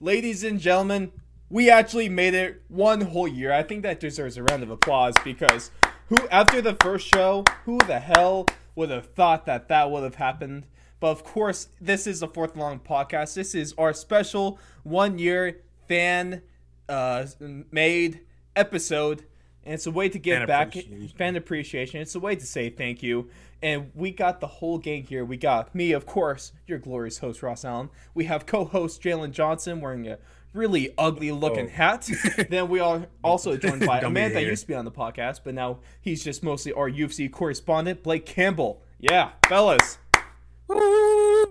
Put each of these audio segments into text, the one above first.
ladies and gentlemen, we actually made it one whole year. I think that deserves a round of applause because who after the first show, who the hell would have thought that that would have happened? But of course, this is the fourth long podcast. This is our special one year fan uh, made episode. And it's a way to give Fan back appreciation. fan appreciation. It's a way to say thank you. And we got the whole gang here. We got me, of course, your glorious host, Ross Allen. We have co host Jalen Johnson wearing a really ugly looking Oh. hat. then we are also joined by a man that used to be on the podcast, but now he's just mostly our UFC correspondent, Blake Campbell. Yeah, fellas.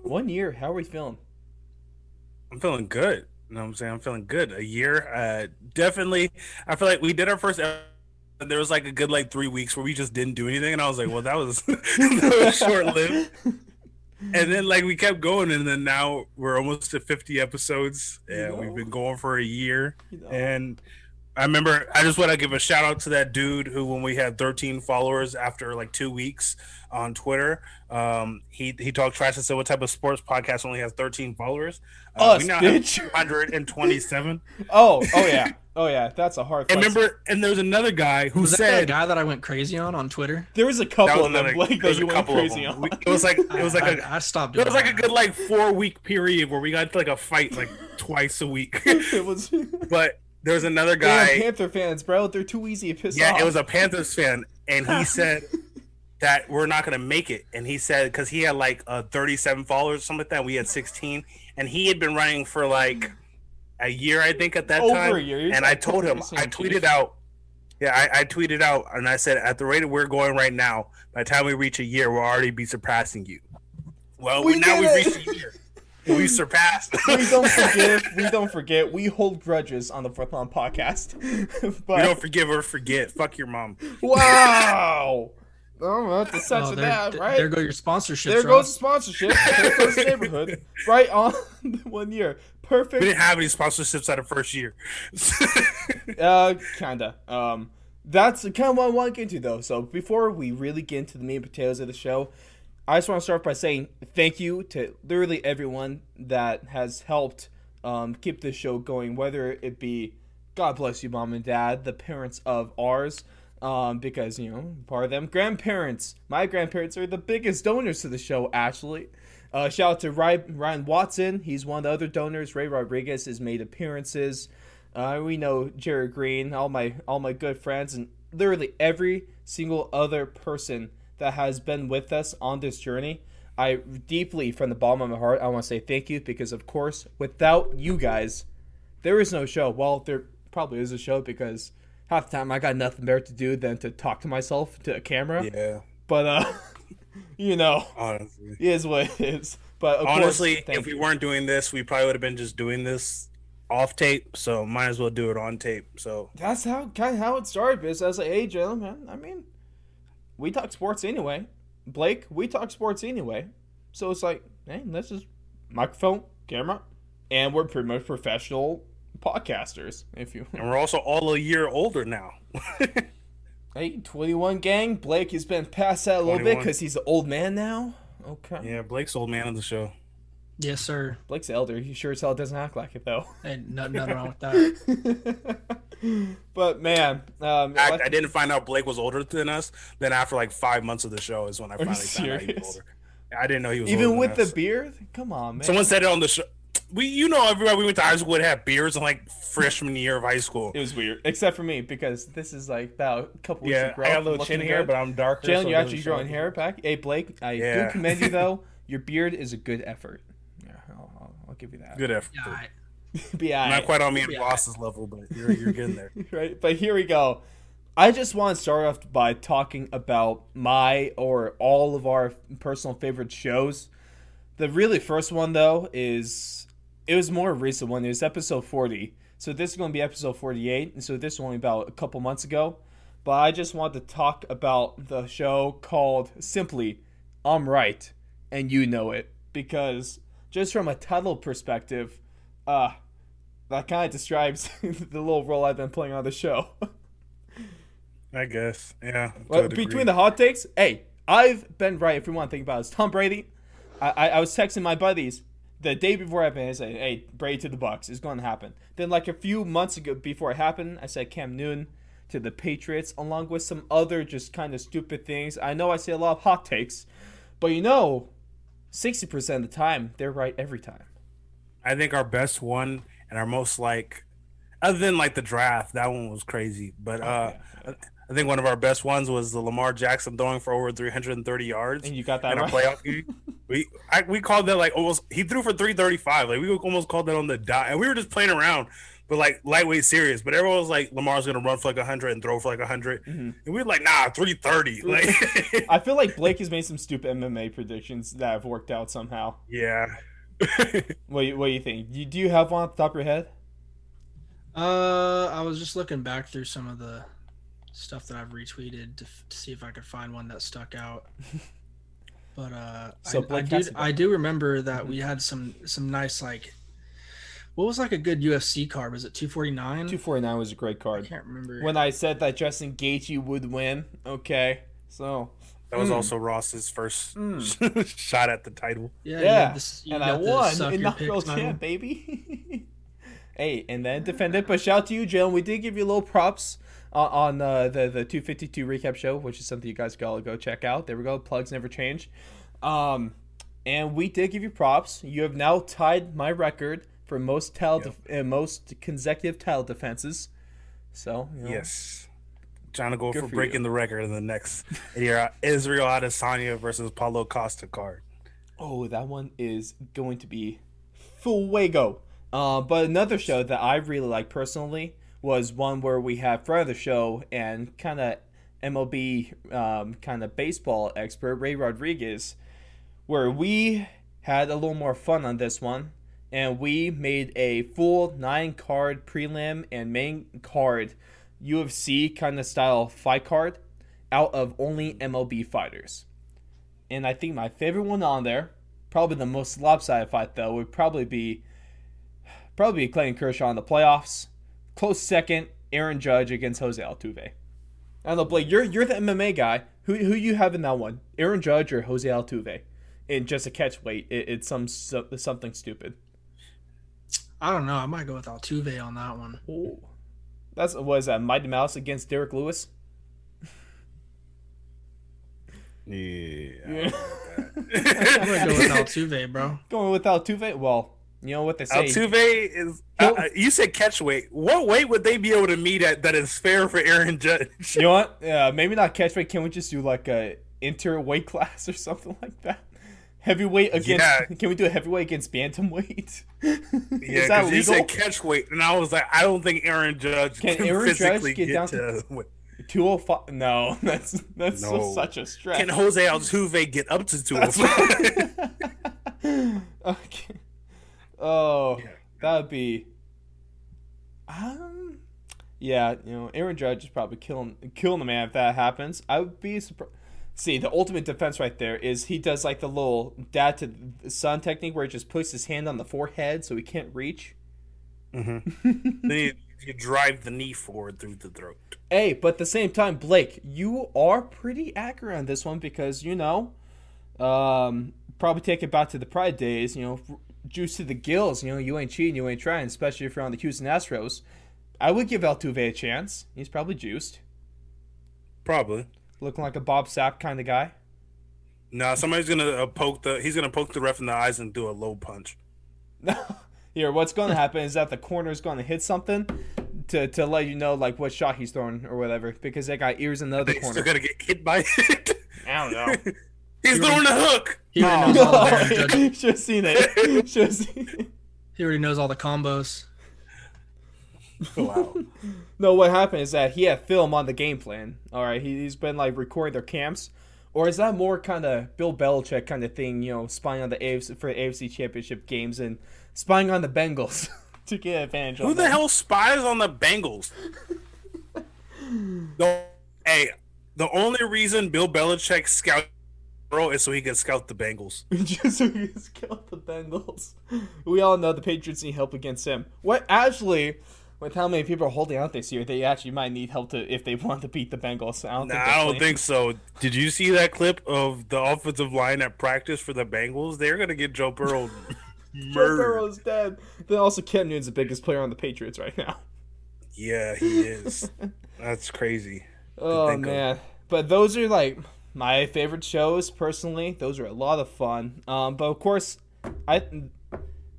One year. How are we feeling? I'm feeling good. You know what I'm saying? I'm feeling good. A year. Uh definitely I feel like we did our first ep- there was like a good like three weeks where we just didn't do anything and I was like, well that was that was short lived. And then like we kept going and then now we're almost to 50 episodes and know? we've been going for a year. You know. And I remember I just want to give a shout out to that dude who when we had 13 followers after like 2 weeks on Twitter, um he he talked trash and said what type of sports podcast only has 13 followers? Uh, Us, we now bitch. have 227. Oh, oh yeah. Oh yeah. That's a hard and fight. remember and there was another guy who Was said that guy that I went crazy on on Twitter? there was a couple was of them, another- Blake, there that you went crazy on. We- It was like it was like I, a I stopped it was like a good like 4 week period where we got to like a fight like twice a week. it was but there was another Damn guy Panther fans, bro. They're too easy to piss Yeah, off. it was a Panthers fan, and he said that we're not gonna make it. And he said because he had like uh, 37 followers, or something like that. We had 16, and he had been running for like a year, I think, at that Over time. a year. He was And I told him, I tweeted Chief. out. Yeah, I, I tweeted out, and I said, at the rate we're going right now, by the time we reach a year, we'll already be surpassing you. Well, We we now we've reached a year. We surpassed. we don't forgive. We don't forget. We hold grudges on the Fourth Lawn podcast. we but don't forgive or forget. Fuck your mom. wow. Oh, that's the sense Oh, of there, that, right? there go your sponsorship. There goes the sponsorship. There goes the neighborhood. Right on one year. We didn't have any sponsorships out of first year. Uh, kinda. Um, that's kind of what I want to get into, though. So before we really get into the meat and potatoes of the show, I just want to start by saying thank you to literally everyone that has helped um, keep this show going, whether it be God bless you, mom and dad, the parents of ours, um, because you know part of them grandparents. My grandparents are the biggest donors to the show, actually. Uh, shout out to Ryan, Ryan Watson. He's one of the other donors. Ray Rodriguez has made appearances. Uh, we know Jared Green, all my all my good friends, and literally every single other person that has been with us on this journey. I deeply, from the bottom of my heart, I want to say thank you because, of course, without you guys, there is no show. Well, there probably is a show because half the time I got nothing better to do than to talk to myself to a camera. yeah, But uh, you know, honestly. it is what it is. But of course, Honestly, thank if we you. weren't doing this, we probably would have been just doing this off tape. So might as well do it on tape. So that's how kind of how it started. Is I was like, hey, Jalen, man, I mean, we talk sports anyway. Blake, we talk sports anyway. So it's like, hey, let's just microphone, camera, and we're pretty much professional podcasters. If you, and we're also all a year older now. hey, twenty-one gang. Blake has been past that a little bit because he's an old man now. Okay. yeah, Blake's old man of the show. Yes, sir. Blake's elder. He sure as hell doesn't act like it though. And no, nothing wrong with that. but man, um, I, I didn't find out Blake was older than us. Then after like five months of the show is when I finally found out he was older. I didn't know he was even older with than the us. beard, come on, man. Someone said it on the show. We, you know, everybody we went to high school would have beards in like freshman year of high school. It was weird, except for me because this is like about a couple weeks Yeah, of I growth. got a little looking chin hair, but I'm darker. Jalen, so you're actually show growing hair back. Hey, Blake, I Yeah. do commend you though. Your beard is a good effort. Yeah, I'll, I'll, I'll give you that. Good effort. Yeah, I, Not quite on me and Yeah. Ross's level, but you're, you're getting there. right? But here we go. I just want to start off by talking about my or all of our personal favorite shows. The really first one though is it was more recent one. It was episode forty. So this is going to be episode forty-eight, and so this is only about a couple months ago. But I just want to talk about the show called simply "I'm Right" and you know it because just from a title perspective, uh, that kind of describes the little role I've been playing on the show. I guess. Yeah. Well, between the hot takes, hey, I've been right. If we want to think about it, it's Tom Brady. I, I, I was texting my buddies. The day before it happened, I said, "Hey, Brady to the Bucs is going to happen." Then, like a few months ago, before it happened, I said Cam Newton to the Patriots, along with some other just kind of stupid things. I know I say a lot of hot takes, but you know, sixty percent of the time they're right every time. I think our best one and our most like, other than like the draft, that one was crazy. But uh, I think one of our best ones was the Lamar Jackson throwing for over 330 yards And you got that in a right. playoff game. We I, we called that like almost. He threw for 335. Like we almost called that on the dot, and we were just playing around. But like lightweight serious, but everyone was like Lamar's gonna run for like hundred and throw for like hundred, Mhm. and we were like, nah, three thirty. Like, I feel like Blake has made some stupid MMA predictions that have worked out somehow. yeah, What do you, what do you think? Do you, do you have one off the top of your head? Uh, I was just looking back through some of the stuff that I've retweeted to, f- to see if I could find one that stuck out. But uh, So I, I Blake do I do remember that Mhm. we had some some nice like, what was like a good UFC card? Was it two forty nine? 249 was a great card. I can't remember. When I said that Justin Gaethje would win, okay, so that was Mm. also Ross's first Mm. shot at the title. yeah, you yeah, had this, you and I the won suck inaugural champ, baby. hey, and then defended. But shout out to you, Jalen. We did give you a little props on, on uh, the the 252 recap show, which is something you guys gotta go check out. There we go. Plugs never change. Um, and we did give you props. You have now tied my record for most title def- uh, most consecutive title defenses. So you know, Yes. Trying to go for for breaking the record in the next year. Israel Adesanya versus Paulo Costa card. Oh, that one is going to be fuego. Uh, but another show that I really like personally was one where we friend of the show and kind of MLB um, kind of baseball expert Ray Rodriguez, where we had a little more fun on this one, and we made a full nine card prelim and main card UFC kind of style fight card out of only MLB fighters. And I think my favorite one on there, probably the most lopsided fight though, would probably be probably Clayton Kershaw in the playoffs. Close second, Aaron Judge against Jose Altuve. I don't know, Blake. You're you're the MMA guy. Who who you have in that one? Aaron Judge or Jose Altuve? In just a catch weight, it, it's some so- something stupid. I don't know. I might go with Altuve on that one. Ooh. That's what is that? Mighty Mouse against Derrick Lewis. Yeah. I'm gonna go with Altuve, bro. Going with Altuve. Well, you know what they say. Altuve is. Uh, uh, you said catch weight. What weight would they be able to meet at that is fair for Aaron Judge? You know what? Yeah, maybe not catch weight. Can we just do like a inter weight class or something like that? Heavyweight against. Yeah. Can we do a heavyweight against bantamweight? Yeah, because you said catch weight, and I was like, I don't think Aaron Judge Can can, Aaron Judge physically get get, down to. Two oh five. No, that's that's so No. such a stretch. Can Jose Altuve get up to two? oh okay. Oh, Yeah. that would be. Um, yeah, you know, Aaron Judge is probably killing killing the man if that happens. I would be surprised. See, the ultimate defense right there is he does like the little dad to son technique where he just puts his hand on the forehead so he can't reach. then you, you drive the knee forward through the throat. Hey, but at the same time, Blake, you are pretty accurate on this one because you know, um, probably take it back to the Pride days. You know, juice to the gills. You know, you ain't cheating, you ain't trying, especially if you're on the Houston Astros. I would give Altuve a chance. He's probably juiced, Probably. looking like a Bob Sapp kind of guy. No, somebody's gonna uh, poke the. He's gonna poke the ref in the eyes and do a low punch. Here, what's going to happen is that the corner is going to hit something to, to let you know like what shot he's throwing or whatever because they got ears in the other corner. They're gonna get hit by it. I don't know. He's throwing the hook. He already knows all the Oh, Aaron Judge. should have seen it. Should have seen it. He already knows all the combos. Oh, wow. No, what happened is that he had film on the game plan. All right, he, he's been like recording their camps, or is that more kind of Bill Belichick kind of thing? You know, spying on the AFC for AFC Championship games and spying on the Bengals to get advantage. Who on the them. hell spies on the Bengals? the, hey, the only reason Bill Belichick scout bro is so he can scout the Bengals. Just so he can scout the Bengals. We all know the Patriots need help against him. What actually, with how many people are holding out this year, they actually might need help to if they want to beat the Bengals. I don't Nah, think. I don't think so. Did you see that clip of the offensive line at practice for the Bengals? They're gonna get Joe Burrow Joe. Burrow's dead. Then also Cam Newton's the biggest player on the Patriots right now. Yeah, he is. That's crazy. Oh think of. man, but those are like my favorite shows personally. Those are a lot of fun. Um, but of course, I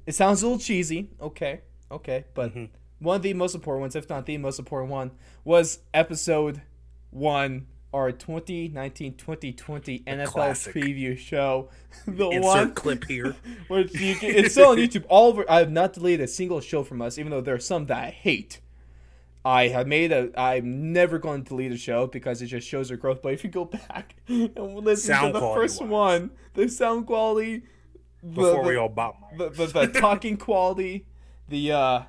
it sounds a little cheesy. Okay, okay, but Mhm. one of the most important ones, if not the most important one, was episode one. Our 2019-2020 NFL classic. preview show, the Insert one clip here. which you can, it's still on YouTube. All over, I have not deleted a single show from us, even though there are some that I hate. I have made a. I'm never going to delete a show because it just shows our growth. But if you go back and listen Sound to the first wise. one, the sound quality, the, Before the, we all bought the, the, the talking quality, the uh,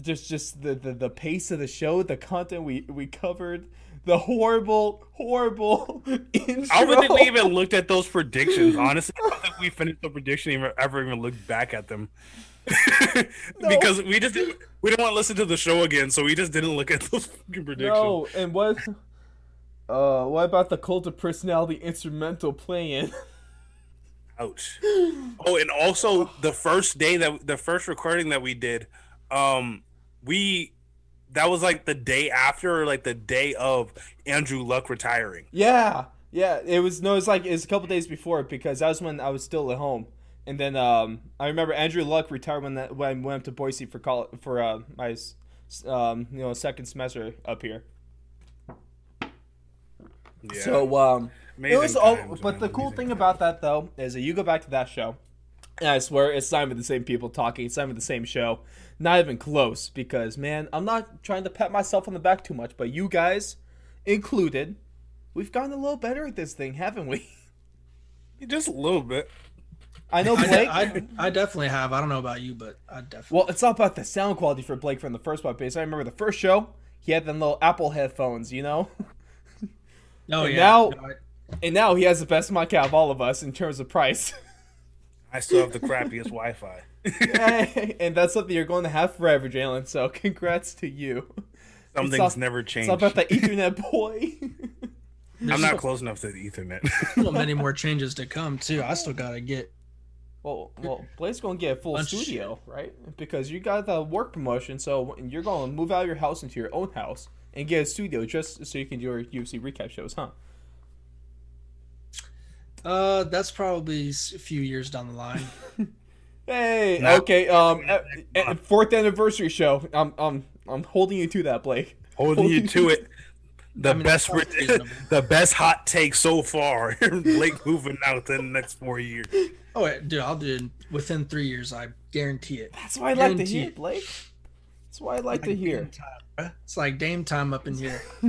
just just the, the the pace of the show, the content we we covered, the horrible horrible intro. I don't think we even looked at those predictions. Honestly, I don't think we finished the prediction even ever even looked back at them. because we just didn't, we didn't want to listen to the show again, so we just didn't look at those fucking predictions. No, and what? Uh, what about the cult of personality instrumental playing? Ouch. Oh, and also the first day that the first recording that we did, um, we that was like the day after or like the day of Andrew Luck retiring. yeah, yeah. It was no, it was like it was a couple days before because that was when I was still at home, and then um, I remember Andrew Luck retired when that when I went up to Boise for college for uh, my um, you know second semester up here. Yeah. So um, Amazing it was all, times, but man, the cool amazing thing times. about that though is that you go back to that show, and I swear it's not even the same people talking. It's not even the same show. Not even close. Because man, I'm not trying to pat myself on the back too much, but you guys included, we've gotten a little better at this thing, haven't we? just a little bit. I know I, Blake. I, I definitely have. I don't know about you, but I definitely. well, it's all about the sound quality for Blake from the first part. Because I remember the first show, he had them little Apple headphones, you know. no, oh, and yeah. now- no, I- And now he has the best mic out of all of us in terms of price. I still have the crappiest Wi-Fi. Hey, and that's something you're going to have forever, Jalen. So congrats to you. Some It's things all- never changed. It's all about the Ethernet boy. I'm not close enough to the Ethernet. still many more changes to come too. I still gotta get. Well, well, Blake's going to get a full Bunch of studio, right? Because you got the work promotion, so you're going to move out of your house into your own house and get a studio just so you can do your UFC recap shows, huh? Uh, that's probably a few years down the line. Hey, Nah. okay. Um, fourth anniversary show. I'm, I'm, I'm holding you to that, Blake. Holding you to it. The I mean, best, re- the best hot take so far. Blake moving out in the next four years. Oh, wait, dude, I'll do it within three years. I guarantee it. That's why I like to hear, it. Blake. That's what I like to hear. Time. It's like Dame time up in here.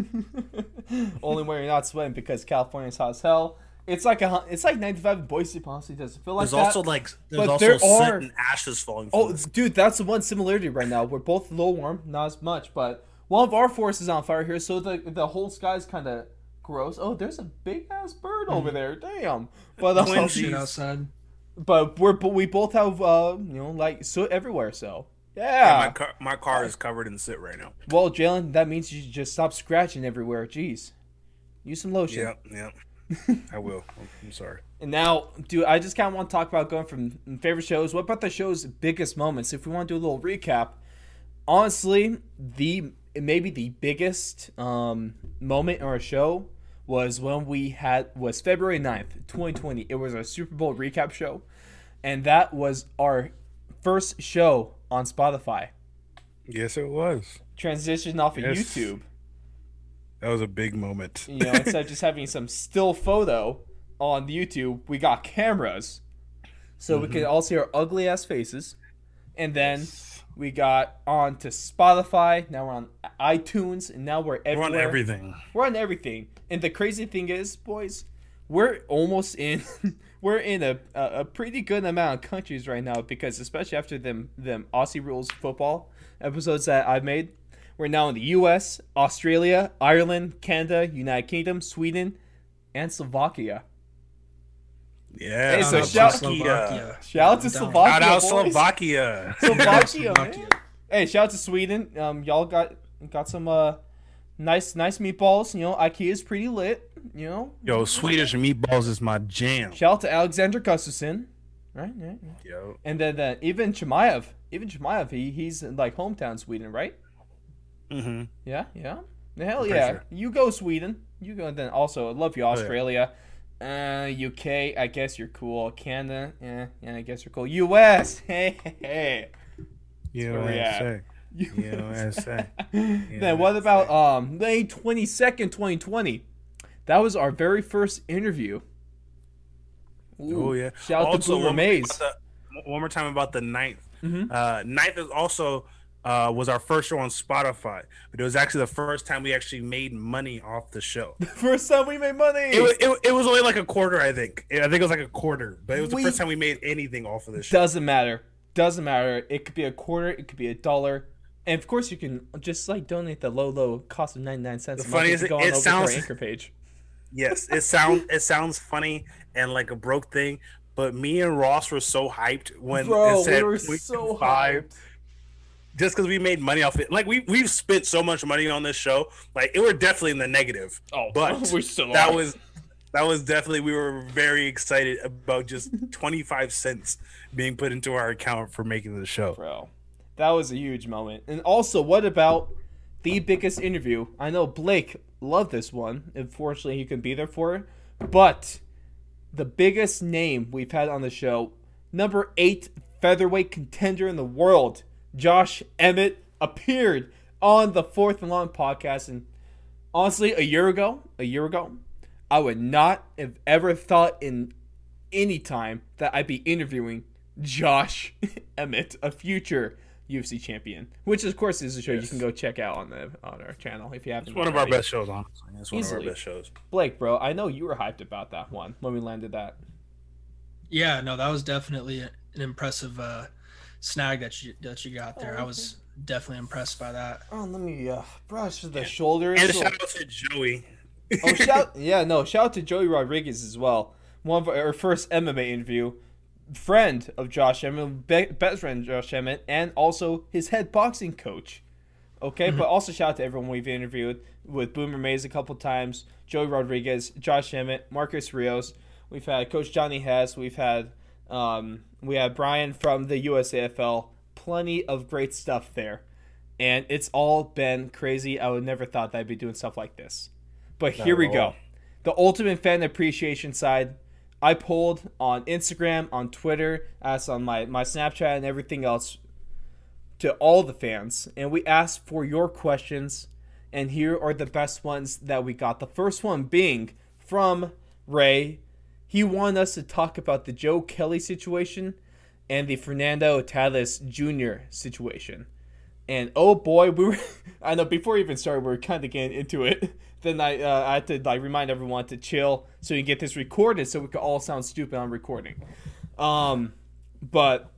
Only when you're not sweating because California's hot as hell. It's like a, it's like 95 in Boise. Honestly, does it feel like There's that? also like there's But also there are- ashes falling. Oh, from dude, that's the one similarity right now. We're both a little warm, not as much, but one of our forests is on fire here, so the the whole sky's kind of gross. Oh, there's a big ass bird over there. Damn. But um, Twins. Shit Jeez. outside. but we're but we both have uh you know like soot everywhere. So Yeah, my car, my car is covered in soot right now. Well, Jalen, that means you should just stop scratching everywhere. Jeez, use some lotion. Yep, yep. I will. I'm sorry. And now, dude, I just kind of want to talk about going from favorite shows. What about the show's biggest moments? If we want to do a little recap, honestly, the maybe the biggest um, moment in our show was when we had was February 9th, 2020. It was our Super Bowl recap show, and that was our first show on Spotify. Yes, it was. Transition off of YouTube. That was a big moment. You know, instead of just having some still photo on YouTube, we got cameras, so we could all see our ugly ass faces, and then we got on to Spotify. Now we're on iTunes, and now we're We're on everything. We're on everything. And the crazy thing is, boys, we're almost in. we're in a, a a pretty good amount of countries right now because especially after them them Aussie rules football episodes that I've made, we're now in the U.S., Australia, Ireland, Canada, United Kingdom, Sweden, and Slovakia. Yeah. Hey, so Shout out to shout- Slovakia. Shout out to Slovakia. Shout out boys. Slovakia. Slovakia, man. Slovakia. Hey, shout out to Sweden. Um, y'all got got some uh nice nice meatballs. You know, IKEA is pretty lit. You know, Yo, Swedish meatballs is my jam. Shout out to Alexander Gustafsson. Right, right. right. Yo. And then uh, even Chimaev, even Chimaev, he, he's in like hometown Sweden, right? Mm-hmm. Yeah, yeah. Hell I'm yeah. sure. Oh, You go Sweden. You go And then also I love you yeah. Uh UK, I guess you're cool. Canada, yeah, yeah, I guess you're cool. US, hey hey hey. we. USA. then what about um May twenty second, twenty twenty? That was our very first interview. Ooh, Oh yeah. Shout out to Boomer one more, Mays. the- one more time about the ninth. Mhm. Uh, ninth is also uh, was our first show on Spotify, but it was actually the first time we actually made money off the show. The First time we made money. It was, it, it was only like a quarter, I think. I think it was like a quarter, but it was the first time we made anything off of this show. Doesn't matter. Doesn't matter. It could be a quarter. It could be a dollar. And of course, you can just like donate the low, low cost of ninety nine cents. The a month funny if is you go it- on it to sounds- anchor page. Yes, it sounds it sounds funny and like a broke thing, but me and Ross were so hyped when Bro, it said we were so hyped. Just because we made money off it. Like we we've spent so much money on this show, like it were definitely in the negative. Oh, but we're still that are. was that was definitely we were very excited about just 25 cents being put into our account for making the show. bro. That was a huge moment. And also, what about the biggest interview? I know Blake loved this one. Unfortunately, he couldn't be there for it. But the biggest name we've had on the show, number eight featherweight contender in the world, Josh Emmett, appeared on the Fourth and Long podcast. And honestly, a year ago, a year ago, I would not have ever thought in any time that I'd be interviewing Josh Emmett, a future UFC champion, which of course is a show you can go check out on the on our channel if you haven't. It's one of our best shows, honestly. It's one of Easily. our best shows. Blake, bro, I know you were hyped about that one when we landed that. Yeah, no, that was definitely an impressive uh, snag that you that you got there. I was definitely impressed by that. Oh, let me uh, brush the shoulders. And shout out to Joey. oh, shout yeah, no, shout out to Joey Rodriguez as well. One of our first MMA interview, friend of Josh Emmett, be- best friend Josh Emmett, and also his head boxing coach. Okay, but also shout out to everyone we've interviewed with Boomer Mays a couple times, Joey Rodriguez, Josh Emmett, Marcus Rios. We've had Coach Johnny Hess. We've had um, we have Brian from the USAFL. Plenty of great stuff there, and it's all been crazy. I would never thought that I'd be doing stuff like this. But here we go. The ultimate fan appreciation side. I pulled on Instagram, on Twitter, as on my, my Snapchat and everything else to all the fans. And we asked for your questions. And here are the best ones that we got. The first one being from Ray. He wanted us to talk about the Joe Kelly situation and the Fernando Tatis Jr. situation. And oh boy, we were. I know before we even started, we were kind of getting into it. Then I, uh, I had to like remind everyone to chill so you can get this recorded, so we could all sound stupid on recording. Um, but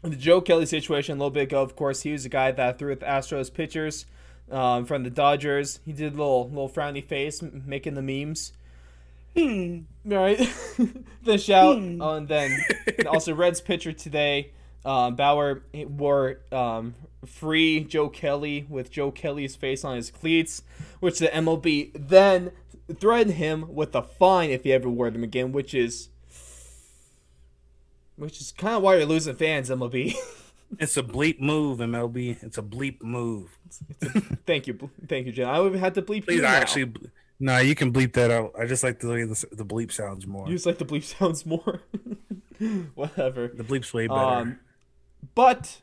the Joe Kelly situation a little bit ago, of course, he was the guy that threw at the Astros pitchers um, from the Dodgers. He did a little little frowny face, making the memes. Right. the shout, oh, and then and also Reds pitcher today, um, Bauer wore um, free Joe Kelly with Joe Kelly's face on his cleats, which the MLB then threatened him with a fine if he ever wore them again, which is which is kind of why you're losing fans, MLB. It's a bleep move, MLB. It's a bleep move. thank you, thank you, Jen. I would have had to bleep Please, you I now. actually, no, you can bleep that out. I just like the way the, the bleep sounds more. You just like the bleep sounds more. Whatever. The bleep's way better. Um, but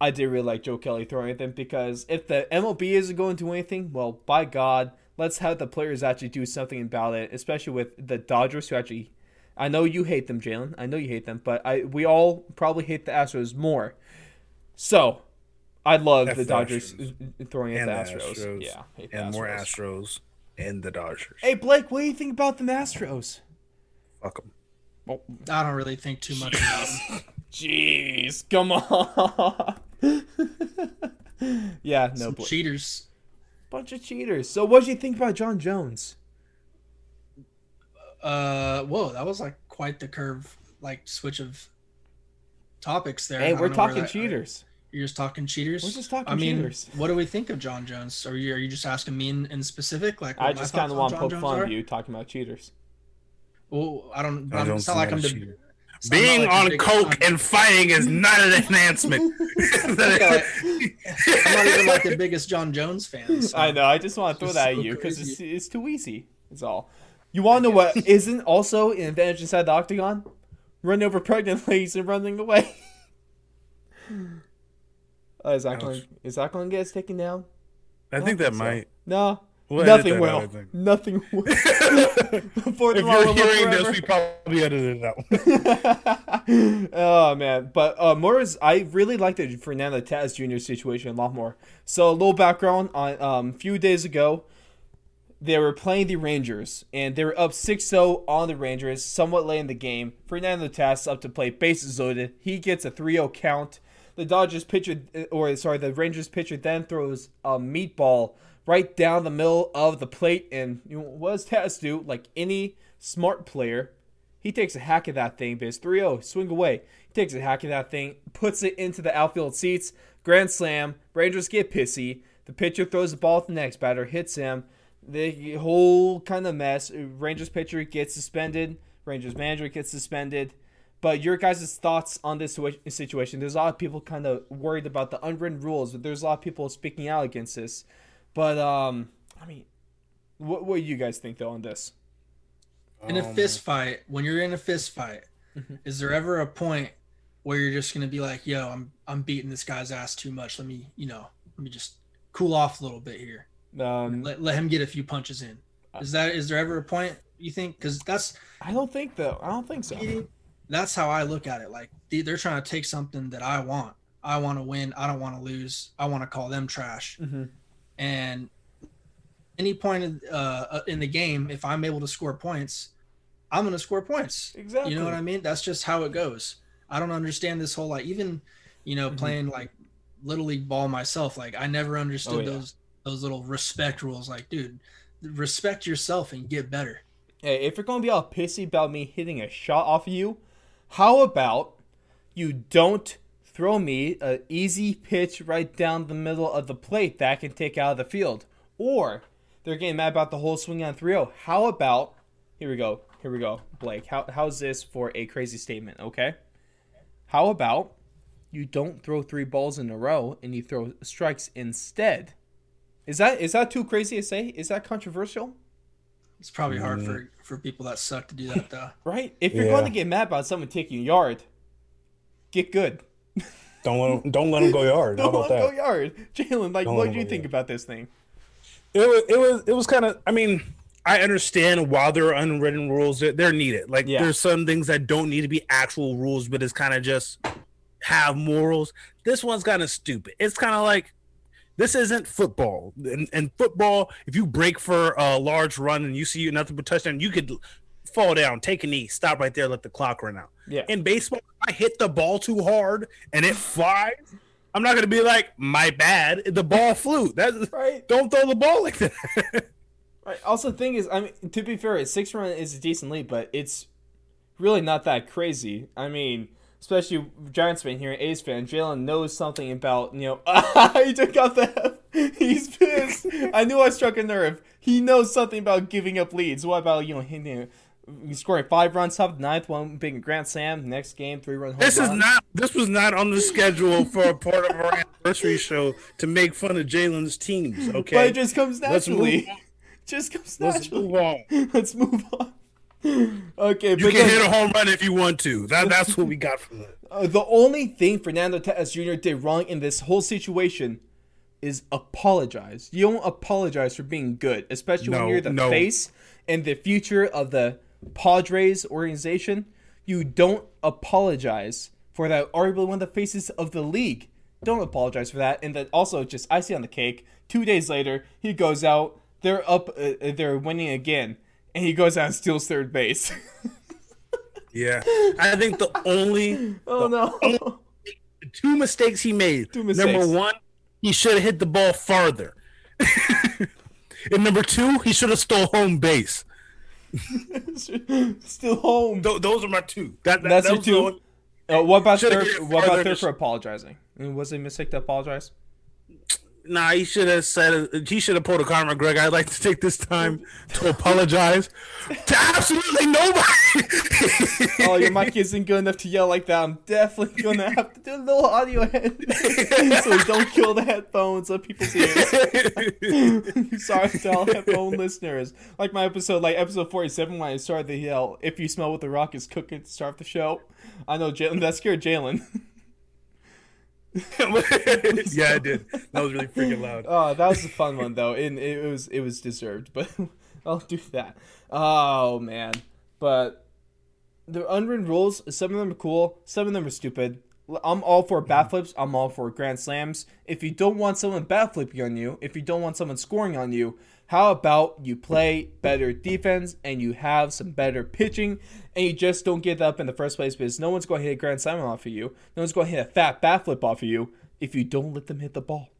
I did really like Joe Kelly throwing at them because if the MLB isn't going to do anything, well, by God, let's have the players actually do something about it, especially with the Dodgers who actually. I know you hate them, Jalen. I know you hate them, but I we all probably hate the Astros more. So, I love the Dodgers Astros. throwing at the the Astros. Astros. Yeah, and more Astros. Astros and the Dodgers. Hey Blake, what do you think about the Astros? Fuck 'em. I don't really think too much about it. Jeez, come on. yeah, no, Some Blake. cheaters. bunch of cheaters. So, what do you think about Jon Jones? Uh, whoa, that was like quite the curve, like switch of topics there. Hey, we're don't know where talking that- cheaters. You're just talking cheaters. We're just talking I mean, cheaters. what do we think of Jon Jones? Are you are you just asking me in, in specific? Like, I just kind of want to John poke Jones fun are? of you talking about cheaters. Well, I don't. I'm, Jones it's not is like not I'm. a deb- cheater. So I'm not Being like on coke John- and fighting is not an enhancement. I'm not even like the biggest Jon Jones fan. so- I know. I just want to throw that so at you because it's, it's too easy. It's all. You want to know what isn't also an advantage inside the octagon? Running over pregnant ladies and running away. Uh, is that going? Is that going to get us taken down? I think that so. might. No. We'll nothing will. out, I. Nothing will. For the If you're hearing forever. this, we probably edited it out. oh man, but uh, more is I really like the Fernando Tatis Jr. situation a lot more. So a little background on um, a few days ago, they were playing the Rangers and they were up 6-0 on the Rangers, somewhat late in the game. Fernando Tatis up to play bases loaded. He gets a 3-0 count. The Dodgers pitcher, uh, or sorry, the Rangers pitcher then throws a meatball right down the middle of the plate. And you know, what does Tatis do? Like any smart player, he takes a hack of that thing, but it's 3 0. Swing away. He takes a hack of that thing, puts it into the outfield seats. Grand slam. Rangers get pissy. The pitcher throws the ball at the next batter, hits him. The whole kind of mess. Rangers pitcher gets suspended. Rangers manager gets suspended. But your guys' thoughts on this situation? There's a lot of people kind of worried about the unwritten rules, but there's a lot of people speaking out against this. But um, I mean, what what do you guys think though on this? in a Um, fist fight, when you're in a fist fight, Mhm. is there ever a point where you're just gonna be like, "Yo, I'm I'm beating this guy's ass too much. Let me, you know, let me just cool off a little bit here. Um, Let, let him get a few punches in." Is that is there ever a point you think? Because that's I don't think though. I don't think so. That's how I look at it. Like they- they're trying to take something that I want. I want to win. I don't want to lose. I want to call them trash. hmm And any point in, uh, in the game, if I'm able to score points, I'm going to score points. Exactly. You know what I mean? That's just how it goes. I don't understand this whole like even, you know, Mhm. playing like little league ball myself. Like I never understood Oh, yeah. those those little respect rules. Like, dude, respect yourself and get better. Hey, if you're gonna be all pissy about me hitting a shot off of you, how about you don't throw me an easy pitch right down the middle of the plate that I can take out of the field? Or they're getting mad about the whole swing on 3-0. How about here we go, here we go, Blake. How how's this for a crazy statement? Okay. How about you don't throw three balls in a row and you throw strikes instead? Is that is that too crazy to say? Is that controversial? It's probably hard Mm. for for people that suck to do that though. Right? If you're Yeah. going to get mad about someone taking a yard, get good. Don't let him, don't let him go yard. Don't about let that? go yard. Jalen, like, Don't what do you think yard. about this thing? it was it was it was kind of i mean i understand while there are unwritten rules they're, they're needed like Yeah. there's some things that don't need to be actual rules but it's kind of just have morals this one's kind of stupid it's kind of like this isn't football And, in football if you break for a large run and you see nothing but touchdown you could fall down take a knee stop right there let the clock run out Yeah. in baseball if i hit the ball too hard and it flies i'm not gonna be like my bad the ball flew that's right. don't throw the ball like that Right. Also, the thing is, I mean, to be fair, a six run is a decent lead, but it's really not that crazy. I mean, especially Giants fan here, A's fan, Jalen knows something about, you know, he took out the He's pissed. I knew I struck a nerve. He knows something about giving up leads. What about, you know, hitting, scoring five runs, top of the ninth, one big grand slam, next game, three run home This is run? not. This was not on the schedule for a part of our anniversary show to make fun of Jalen's teams. Okay, but it just comes naturally. Just comes naturally. let's move on. Let's move on. Okay, You can hit a home run if you want to. That that's what we got from that. Uh, the only thing Fernando Tatis Jr. did wrong in this whole situation is apologize. You don't apologize for being good, especially when you're the no. face and the future of the Padres organization. You don't apologize for that. Arguably one of the faces of the league. Don't apologize for that. And then also just icing on the cake. Two days later, he goes out. They're up. Uh, uh, they're winning again, and he goes out and steals third base. Yeah, I think the only oh no! two mistakes he made. Two mistakes. Number one, he should have hit the ball farther. and number two, he should have stole home base. Still home. Th- those are my two. That, that That's that your two? only- Uh, what about Should've third? What about third for apologizing? Was it a mistake to apologize? Nah, he should have said he should have pulled a Conor McGregor. I'd like to take this time to apologize to absolutely nobody. oh, your mic isn't good enough to yell like that. I'm definitely gonna have to do a little audio head so don't kill the headphones of people's ears. Sorry to all headphone listeners. Like my episode, like episode 47, when I started to yell, "If you smell what the Rock is cooking to start the show," I know Jalen. That scared Jalen. yeah, I did. That was really freaking loud. Oh, that was a fun one though, and it was it was deserved. But I'll do that. Oh man, but the unwritten rules. Some of them are cool. Some of them are stupid. I'm all for bat mm-hmm. flips. I'm all for grand slams. If you don't want someone bat flipping on you, if you don't want someone scoring on you, how about you play better defense and you have some better pitching and you just don't get up in the first place because no one's going to hit a grand slam off of you. No one's going to hit a fat bat flip off of you if you don't let them hit the ball.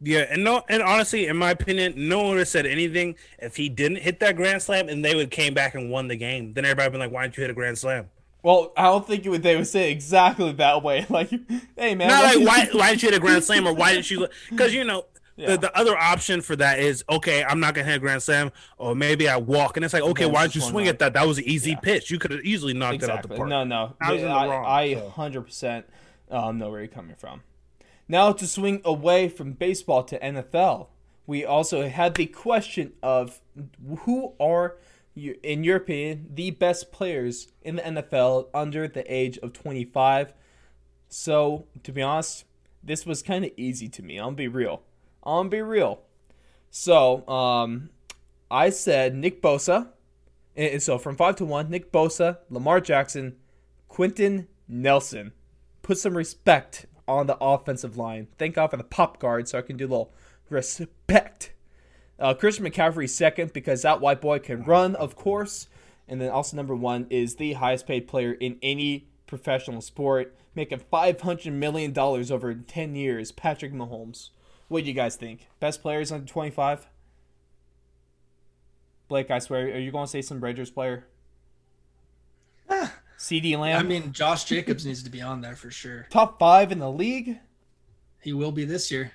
Yeah, and no, and honestly, in my opinion, no one would have said anything if he didn't hit that grand slam, and they would came back and won the game. Then everybody would be like, "Why didn't you hit a grand slam?" Well, I don't think would, they would say exactly that way. Like, hey man, not like why why didn't you hit a grand slam or why didn't you? Because you know yeah. the, the other option for that is okay, I'm not gonna hit a grand slam, or maybe I walk, and it's like okay, why didn't you swing at that? That was an easy yeah. pitch. You could have easily knocked exactly. it out the park. No, no, I, I, I 100% um, know where you're coming from. Now to swing away from baseball to NFL, we also had the question of who are, in your opinion, the best players in the NFL under the age of 25. So, to be honest, this was kind of easy to me. I'll be real. I'll be real. So, um, I said Nick Bosa. And so from five to one, Nick Bosa, Lamar Jackson, Quenton Nelson. Put some respect on the offensive line. Thank God for the pop guard so I can do a little respect. Uh, Christian McCaffrey second because that white boy can run, of course. And then also number one is the highest paid player in any professional sport, making $500 million over 10 years, Patrick Mahomes. What do you guys think? Best players under 25? Blake, I swear, are you going to say some Raiders player? CeeDee Lamb. I mean, Josh Jacobs needs to be on there for sure. Top five in the league. He will be this year.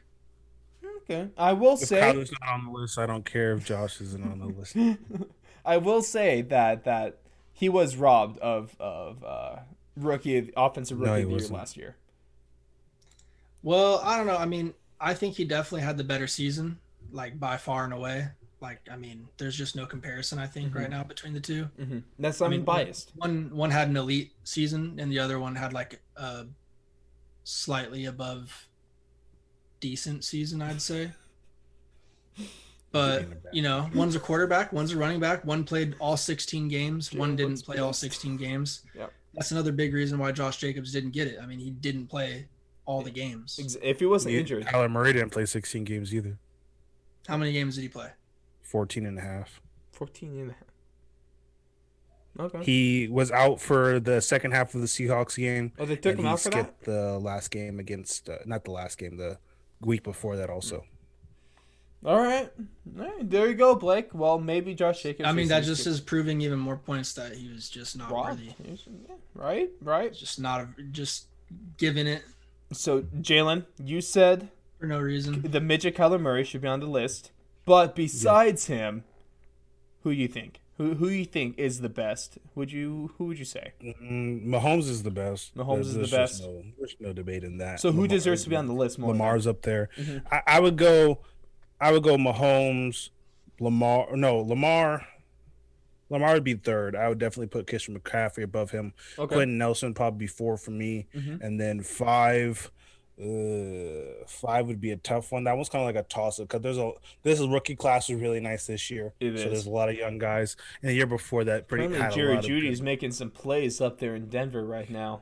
Okay, I will if say. Kyler's not on the list. I don't care if Josh isn't on the list. I will say that that he was robbed of of uh, rookie offensive rookie no, of the year last year. Well, I don't know. I mean, I think he definitely had the better season, like by far and away like I mean, there's just no comparison. I think mm-hmm. right now between the 2 mm-hmm. That's I mean biased. One one had an elite season, and the other one had like a slightly above decent season, I'd say. But you know, one's a quarterback, one's a running back. One played all 16 games, one didn't play all 16 games. Yep. That's another big reason why Josh Jacobs didn't get it. I mean, he didn't play all the games. If he wasn't injured, Kyler Murray didn't play 16 games either. How many games did he play? 14 and a half. 14 and a half. Okay. He was out for the second half of the Seahawks game. Oh, they took him out for that. The last game against, uh, not the last game, the week before that also. All right. All right, there you go, Blake. Well, maybe Josh Jacobs. I mean, that just is proving even more points that he was just not worthy. Right, right. Just not a, just giving it. So, Jalen, you said for no reason the midget Kyler Murray should be on the list. But besides yeah. him, who you think? Who who you think is the best? Would you who would you say? Mm, Mahomes is the best. Mahomes there's, is the best. No, there's no debate in that. So who Lamar, deserves to be on the list? More Lamar's up there. Mm-hmm. I, I, would go. I would go Mahomes, Lamar. No, Lamar. Lamar would be third. I would definitely put Christian McCaffrey above him. Okay. Quenton Nelson probably be four for me, mm-hmm. and then five. Uh, five would be a tough one. That one's kind of like a toss up because there's a this is rookie class was really nice this year. It so is. there's a lot of young guys. And the year before that, pretty. Apparently Jerry Jeudy's making some plays up there in Denver right now.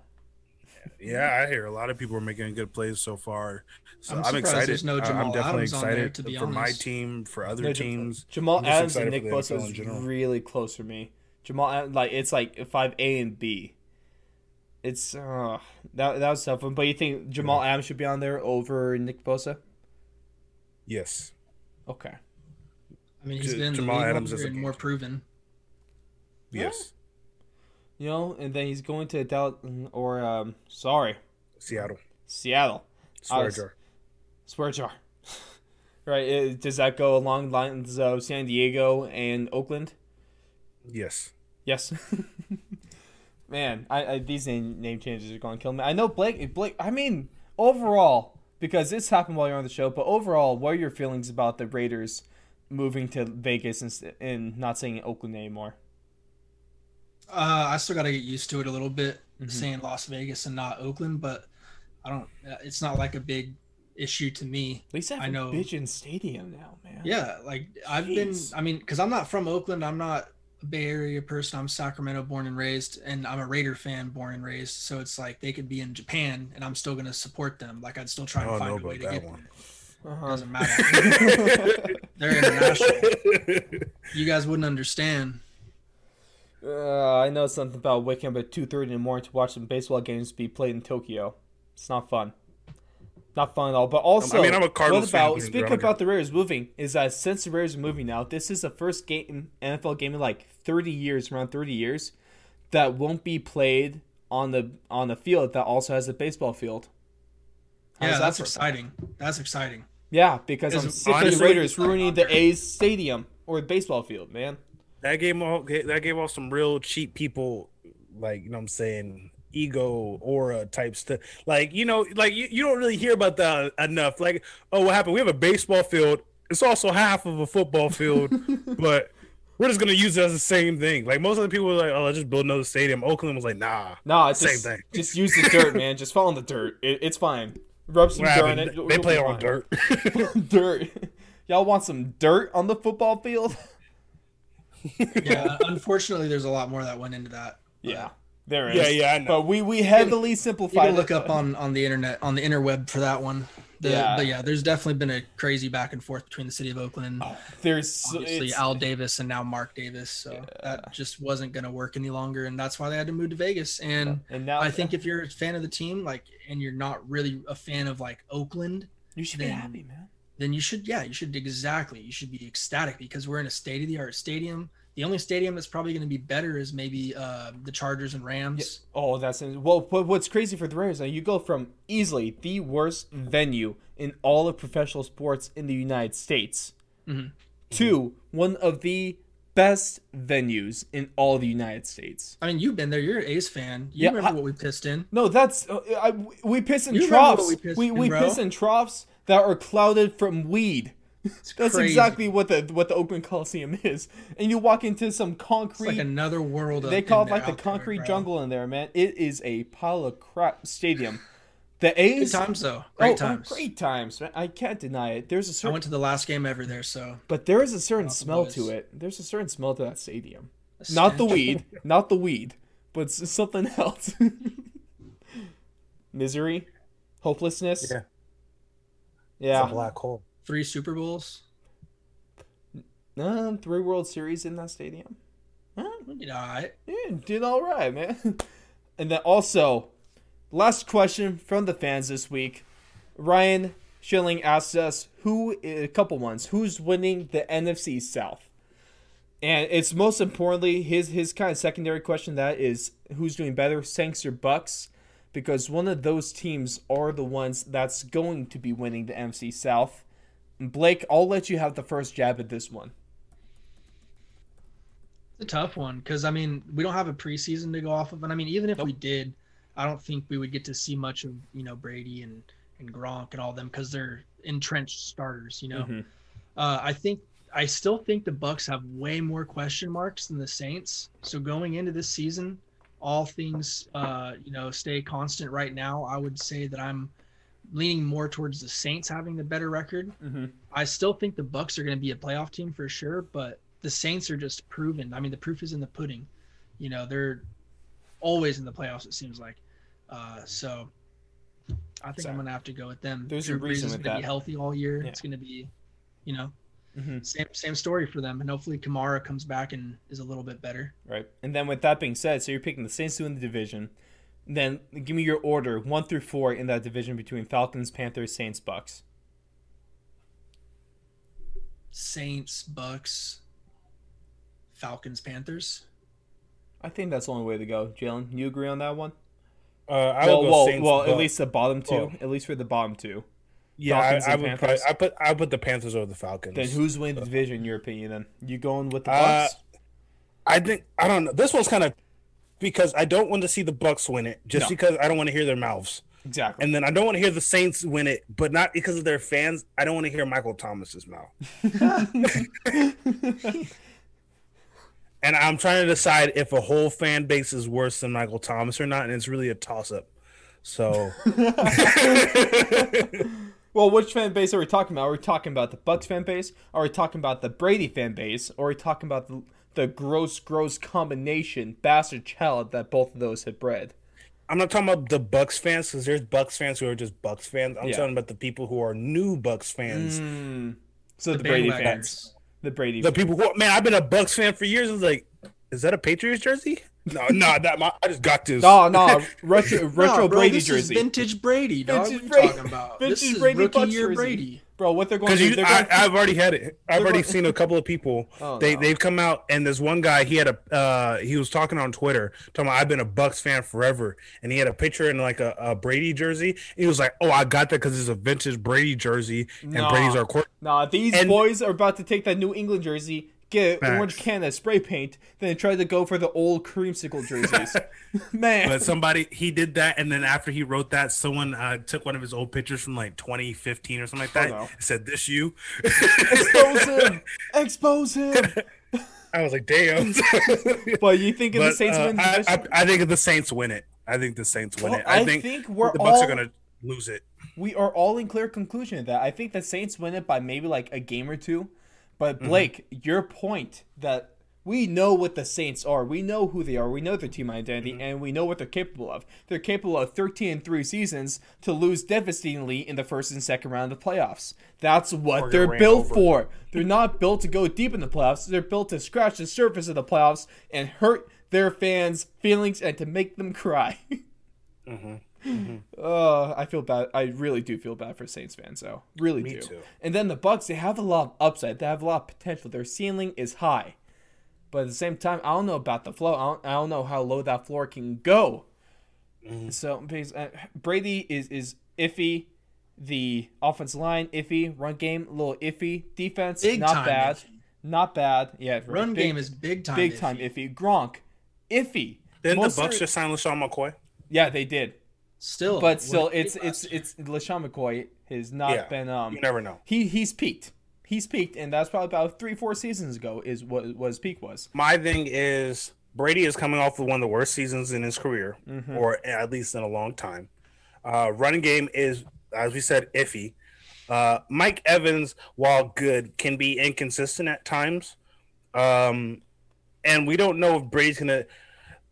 Yeah, I hear a lot of people are making good plays so far. So I'm, I'm excited. No I'm definitely Adams excited there, for honest. my team, for other no, teams. Jamal Adams and Nick Bosa is really close for me. Jamal, like it's like five A and B it's uh that that was tough one. But you think Jamal Adams should be on there over Nick Bosa? Yes. Okay. I mean, he's been Jamal Adams is more proven. Yes. You know, and then he's going to Dallas or um, sorry, Seattle. Seattle. Swear jar. Swear jar. Right? Uh, Does that go along the lines of San Diego and Oakland? Yes. Yes. Man, I, I these name, name changes are going to kill me. I know Blake. Blake. I mean, overall, because this happened while you're on the show, but overall, what are your feelings about the Raiders moving to Vegas and, and not saying Oakland anymore? Uh, I still got to get used to it a little bit, Mhm. saying Las Vegas and not Oakland, but I don't. uh, It's not like a big issue to me. At least I have I a know. Pigeon Stadium now, man. Yeah, like I've been. I mean, because I'm not from Oakland. I'm not Bay Area person. I'm Sacramento born and raised, and I'm a Raider fan born and raised. So it's like they could be in Japan, and I'm still gonna support them. Like I'd still try I and find a way to get one. Uh-huh. Doesn't matter. They're international. You guys wouldn't understand. Uh, I know something about waking up at two thirty in the morning to watch some baseball games be played in Tokyo. It's not fun. Not fun at all. But also, I mean, I'm a Cardinals what fan, about but speaking about the Raiders moving? Is that since the Raiders are moving now, this is the first game NFL game in like thirty years, around thirty years, that won't be played on the on the field that also has a baseball field. How Yeah, does that that's work? exciting. That's exciting. Yeah, because I'm Because sick of the Raiders it's ruining the. A's stadium or the baseball field, man. that gave off that gave off some real cheap people like you know what I'm saying ego aura type stuff like you know like you, you don't really hear about that enough like oh what happened we have a baseball field it's also half of a football field but we're just gonna use it as the same thing like most of the people were like oh let's just build another stadium Oakland was like nah nah, it's Same just, thing. Just use the dirt, man. Just fall in the dirt. It, it's fine. Rub some what dirt in happened? it. they you'll play be on fine. dirt dirt. Y'all want some dirt on the football field? Yeah, unfortunately, there's a lot more that went into that. Yeah, there is. yeah yeah I know But we we heavily You simplified. can look it. up on on the internet on the interweb for that one. The, Yeah. But yeah, there's definitely been a crazy back and forth between the city of Oakland and There's obviously Al Davis and now Mark Davis. So that just wasn't going to work any longer, and that's why they had to move to Vegas. And and now I think if you're a fan of the team, like, and you're not really a fan of like Oakland, you should be happy, man. then you should, yeah, you should exactly, you should be ecstatic because we're in a state of the art stadium. The only stadium that's probably going to be better is maybe uh, the Chargers and Rams. Oh, that's well. What's crazy for the Raiders? Now you go from easily the worst venue in all of professional sports in the United States Mhm. to one of the best venues in all the United States. I mean, you've been there. You're an A's fan. You Yeah, remember I- what we pissed in? No, that's uh, I, we piss in You troughs. we We pissed we, in, bro? piss in troughs that are clouded from weed. That's crazy. exactly what the what the Oakland Coliseum is. And you walk into some It's concrete. like another world. They call it like the out there, concrete jungle in there, man. It is a pile of crap stadium. The Good A's. times though. oh, Great oh, times. great times. man. I can't deny it. There's a I certain, I went to the last game ever there, so but there is a certain Not smell to it. There's a certain smell to that stadium. Not the weed, not the weed, but something else. Misery, hopelessness. Yeah. Yeah. it's a black hole Three Super Bowls. Um, three World Series in that stadium. Huh? We did all right. Yeah, did all right, man. And then also, last question from the fans this week. Ryan Schilling asked us who a couple ones who's winning the NFC South, and it's most importantly his his kind of secondary question that is who's doing better, Saints or Bucs, because one of those teams are the ones that's going to be winning the NFC South. Blake, I'll let you have the first jab at this one. It's a tough one because I mean we don't have a preseason to go off of, and I mean even if we did, I don't think we would get to see much of you know Brady and and Gronk and all them because they're entrenched starters. You know, Mhm. uh, I think I still think the Bucs have way more question marks than the Saints. So going into this season, all things uh, you know stay constant right now. I would say that I'm leaning more towards the Saints having the better record. Mm-hmm. I still think the Bucs are going to be a playoff team for sure, but the Saints are just proven. I mean, the proof is in the pudding. You know, they're always in the playoffs. It seems like. Uh, so I think I'm going to have to go with them. There's a Drew Brees reason is gonna. Be healthy all year. Yeah. It's going to be, you know, Mm-hmm. same same story for them, and hopefully Kamara comes back and is a little bit better. Right. And then with that being said, so you're picking the Saints to win the division. Then give me your order, one through four in that division between Falcons, Panthers, Saints, Bucs. Saints, Bucs, Falcons, Panthers. I think that's the only way to go. Jalen, you agree on that one? uh I well, would go well, Saints, well at least the bottom two. Oh. At least for the bottom two. Yeah, Falcons I, I would. Probably, I put I put the Panthers over the Falcons. Then who's winning the division in your opinion? Then you going with the Uh, Bucs? I think I don't know. This one's kind of because I don't want to see the Bucs win it, just No. because I don't want to hear their mouths, exactly. and then I don't want to hear the Saints win it, but not because of their fans. I don't want to hear Michael Thomas's mouth. And I'm trying to decide if a whole fan base is worse than Michael Thomas or not, and it's really a toss up. So well, which fan base are we talking about? Are we talking about the Bucs fan base? Are we talking about the Brady fan base? Or are we talking about the the gross, gross combination bastard child that both of those have bred? I'm not talking about the Bucs fans because there's Bucs fans who are just Bucs fans. I'm Yeah. talking about the people who are new Bucs fans. Mm. So the, Brady bandwagoners. fans, the Brady. The people who man, I've been a Bucs fan for years. It's like, is that a Patriots jersey? No, no, that my, I just got this. No, no, retro, retro No, bro, Brady this jersey. is vintage Brady, dog. Vintage what are you Brady- talking about? vintage this is Brady rookie Bucs year jersey. Brady. Bro, what they're going to do? I, I've already had it. I've already going- seen a couple of people. Oh, they no. they've come out and there's one guy. He had a uh, he was talking on Twitter talking about I've been a Bucs fan forever, and he had a picture in like a, a Brady jersey. He was like, "Oh, I got that because it's a vintage Brady jersey, and Nah. Brady's our court." nah, these And- boys are about to take that New England jersey, get an orange can of spray paint, then try to go for the old creamsicle jerseys. Man, But somebody he did that, and then after he wrote that, someone uh, took one of his old pictures from like 2015 or something like that. Oh, no. Said this you. expose him! Expose him! I was like, damn. But you think the Saints uh, win the I. I, I think the Saints win it. I think the Saints win Well, it. I, I think, think we're the Bucs all- are gonna lose it. we are all in clear conclusion of that. I think the Saints win it by maybe like a game or two. But Mm-hmm. Blake, your point that we know what the Saints are. We know who they are. We know their team identity, Mm-hmm. and we know what they're capable of. They're capable of 13 and 3 seasons to lose devastatingly in the first and second round of the playoffs. That's what Or they're built over. for. They're not built to go deep in the playoffs. They're built to scratch the surface of the playoffs and hurt their fans' feelings and to make them cry. Uh, I feel bad. I really do feel bad for Saints fans, though. Really Me do. too. And then the Bucs, they have a lot of upside. They have a lot of potential. Their ceiling is high, but at the same time, I don't know about the flow. I don't, I don't know how low that floor can go. Mm-hmm. So uh, Brady is is iffy. The offensive line iffy. Run game a little iffy. Defense Big not time bad. iffy. Not bad. Yeah. Run big- game is big time. big iffy. time iffy. Gronk iffy. Didn't Most the Bucs are- just sign LeSean McCoy? Yeah, they did. Still, but still, what- it's it's it's LeSean McCoy has not Yeah, been um You never know. he he's peaked. He's peaked, and that's probably about three four seasons ago is what what his peak was. My thing is Brady is coming off of one of the worst seasons in his career, Mm-hmm. or at least in a long time. Uh, running game is, as we said, iffy. Uh, Mike Evans, while good, can be inconsistent at times. Um, and we don't know if Brady's gonna.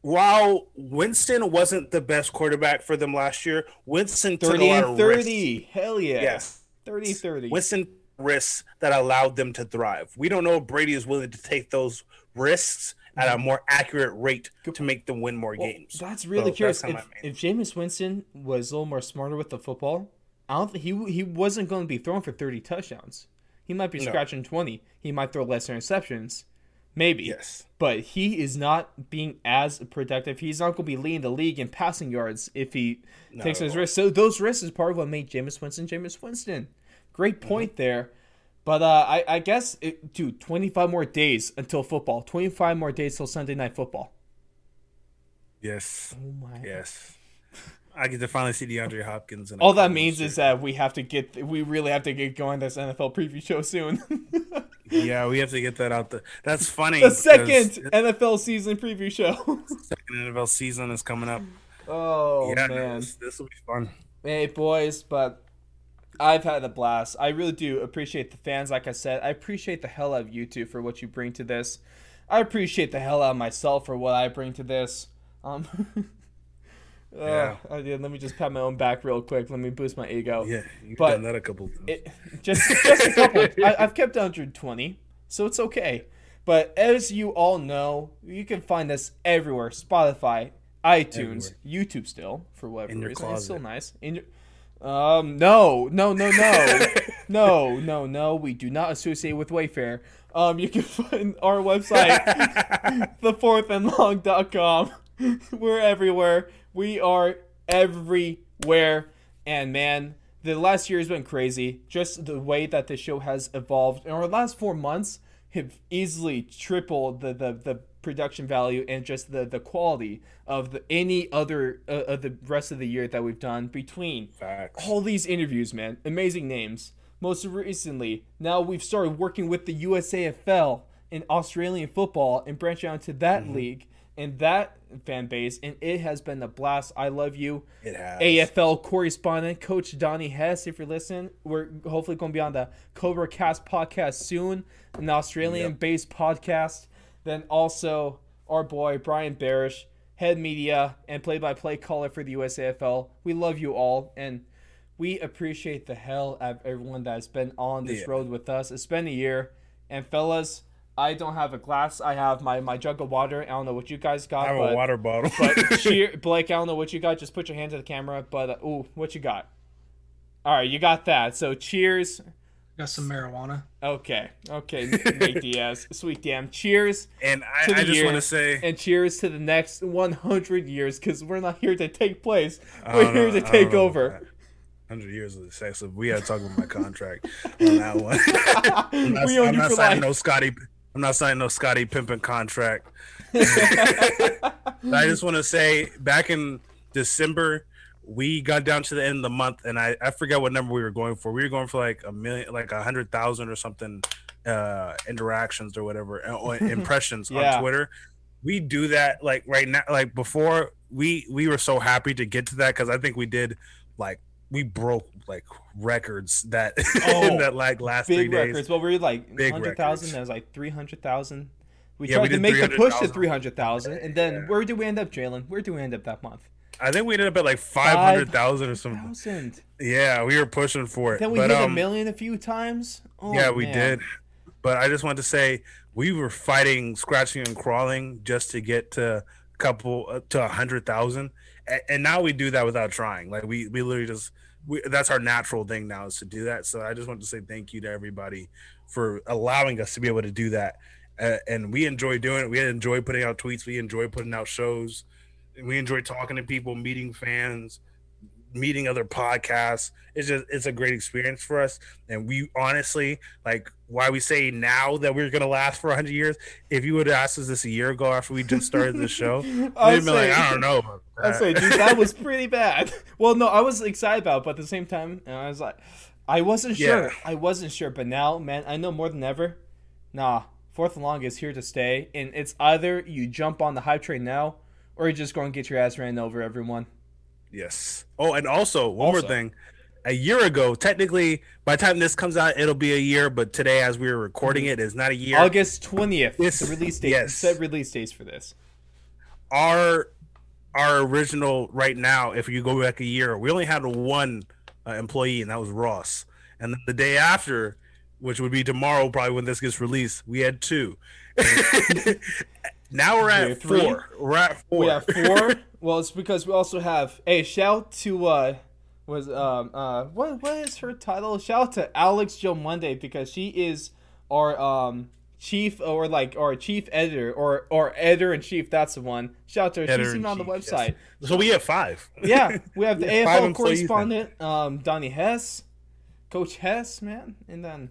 While Winston wasn't the best quarterback for them last year, Winston took a Thirty lot and of thirty, risks. hell yeah, Yes. 30 30. Winston risks that allowed them to thrive. We don't know if Brady is willing to take those risks at a mm-hmm. more accurate rate to make them win more Well, games. That's really So curious. that's if if Jameis Winston was a little more smarter with the football, I don't think he he wasn't going to be throwing for thirty touchdowns. He might be No. scratching twenty. He might throw less interceptions, maybe. Yes. but he is not being as productive. He's not going to be leading the league in passing yards if he takes at those risks. So those risks is part of what made Jameis Winston Jameis Winston. Great Mm-hmm. point there. But uh, I, I guess, it, dude, 25 more days until football. 25 more days till Sunday night football. Yes. Oh my. Yes. I get to finally see DeAndre Hopkins. All that means is that we have to get, we really have to get going this NFL preview show soon. yeah, we have to get that out. The, that's funny. the second NFL season preview show. second NFL season is coming up. oh, yeah, no, man. this, this will be fun. Hey, boys, but I've had a blast. I really do appreciate the fans. Like I said, I appreciate the hell out of you two for what you bring to this. I appreciate the hell out of myself for what I bring to this. Um, uh, Yeah. I did. Let me just pat my own back real quick. Let me boost my ego. Yeah, you've But done that a couple times. It, just just a couple. I, I've kept 120, so it's okay. But as you all know, you can find us everywhere: Spotify, iTunes, YouTube. Still, for whatever In your reason, it's still nice. In your, um, no, no, no, no, no, no, no. We do not associate with Wayfair. Um, you can find our website, thefourthandlong.com. We're everywhere. We are everywhere. And man, the last year has been crazy. Just the way that the show has evolved in our last four months have easily tripled the the, the production value and just the the quality of the any other uh, of the rest of the year that we've done between Facts. all these interviews, man. Amazing names. Most recently, now we've started working with the USAFL in Australian football and branching out to that league and that fan base, and it has been a blast. I love you. It has. AFL correspondent, Coach Donnie Hess, if you're listening. We're hopefully going to be on the Cobra Cast podcast soon, an Australian based podcast. Then also our boy Brian Barish, head media and play by play caller for the USAFL. We love you all, and we appreciate the hell out of everyone that's been on this Yeah. road with us. It's been a year. And fellas, I don't have a glass. I have my, my jug of water. I don't know what you guys got. I have but a water bottle. but cheer, Blake, I don't know what you got. Just put your hand to the camera. But uh, ooh, what you got? All right, you got that. So cheers. Got some marijuana. Okay, okay, Nate Diaz, sweet damn. Cheers and I, to the I just want to say, and cheers to the next 100 years, because we're not here to take place. We're here know- to take over. Hundred years of excessive. We had to talk about my contract on that one. I'm not, we own I'm you not for signing life. no Scottie. I'm not signing no Scottie Pippen contract. I just want to say, back in December, we got down to the end of the month, and I, I forget what number we were going for. We were going for like a million, like a hundred thousand or something uh interactions or whatever, uh, or impressions Yeah. on Twitter. We do that like right now, like before. We we were so happy to get to that because I think we did like we broke like records that Oh, in that like last three Big days. records. Well, we were like 100,000. records. That was like 300,000. We Yeah, tried we to make the push to 300,000. 300,000. And then Yeah. where do we end up, Jalen? Where do we end up that month? I think we ended up at like five hundred thousand or something. 1,000. Yeah, we were pushing for it. Then we but, hit a um, million a few times. Oh, yeah, we man. did. But I just wanted to say we were fighting, scratching and crawling just to get to a couple uh, to a hundred thousand, and, and now we do that without trying. Like we we literally just we, that's our natural thing now is to do that. So I just want to say thank you to everybody for allowing us to be able to do that, uh, and we enjoy doing it. We enjoy putting out tweets. We enjoy putting out shows. We enjoy talking to people, meeting fans, meeting other podcasts. It's just it's a great experience for us. And we honestly like why we say now that we're gonna last for hundred years. If you would have asked us this a year ago after we just started the show, we'd I'd been like, I don't know. I that. say, dude, that was pretty bad. Well, no, I was excited about, it, but at the same time, you know, I was like, I wasn't sure. Yeah. I wasn't sure, but now, man, I know more than ever. Nah, fourth and long is here to stay, and it's either you jump on the hype train now, or you're just going to get your ass ran over. Everyone. Yes. Oh, and also one Also. more thing. A year ago, technically, by the time this comes out, it'll be a year. But today, as we were recording it, is not a year. August twentieth, the release date. yes. Set release dates for this. Our our original right now, if you go back a year, we only had one uh, employee, and that was Ross. And then the day after, which would be tomorrow, probably when this gets released, we had two. now we're at have four. We're at four. We have four. well, it's because we also have a shout to uh was um uh what what is her title? Shout out to Alex Joe Monday because she is our um chief or like our chief editor or or editor in chief. That's the one. Shout out to her. She's even on the chief, yes. website. So we have five. Yeah, we have the Yeah, five AFL correspondent, um, Donnie Hess, Coach Hess, man, and then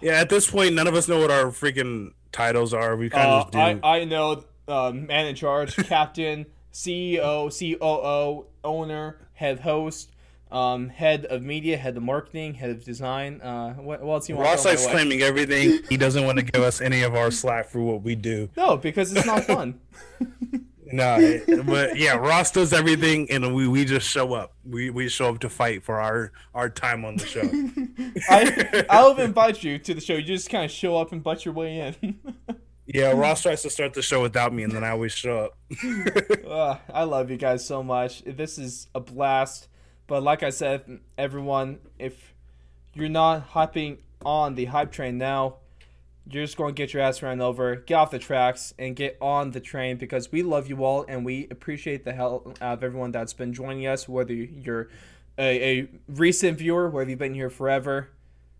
Yeah, at this point, none of us know what our freaking titles are. We kind Uh, of just do. I, I know uh, man in charge, captain, CEO, COO, owner, head host, um, head of media, head of marketing, head of design. Uh, what, what else you want? Ross likes claiming everything. He doesn't want to give us any of our slack for what we do. No, because it's not fun. No, but yeah, Ross does everything, and we, we just show up. We we show up to fight for our our time on the show. I I'll invite you to the show. You just kind of show up and butt your way in. yeah, Ross tries to start the show without me, and then I always show up. I love you guys so much. This is a blast. But like I said, everyone, if you're not hopping on the hype train now, you're just going to get your ass ran over. Get off the tracks and get on the train because we love you all and we appreciate the help of everyone that's been joining us, whether you're a, a recent viewer, whether you've been here forever,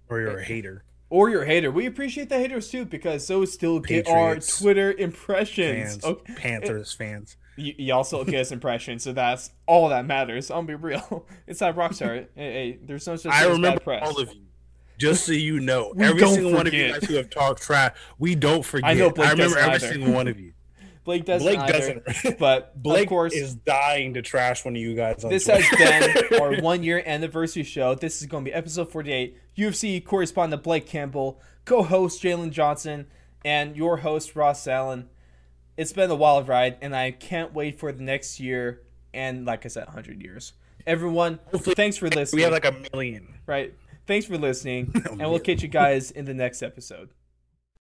or you're a hater. or you're a hater. We appreciate the haters too because those still get our Twitter impressions. Fans, Okay. Panthers fans. you, you also get his impression, so that's all that matters. I'll be real. It's not Rockstar. hey, hey, there's no such thing I as remember bad press. all of you. Just so you know, We every single one of you guys who have talked trash, we don't forget. I know Blake remember doesn't every either. single one of you. Blake doesn't Blake either, doesn't. but Blake of course, is dying to trash one of you guys. On this Twitter. has been our one year anniversary show. This is going to be episode 48. UFC correspondent Blake Campbell, co host Jalen Johnson, and your host Ross Allen. It's been a wild ride, and I can't wait for the next year and, like I said, 100 years. Everyone, Hopefully thanks for listening. we have like a million. right. Thanks for listening, and we'll catch you guys in the next episode.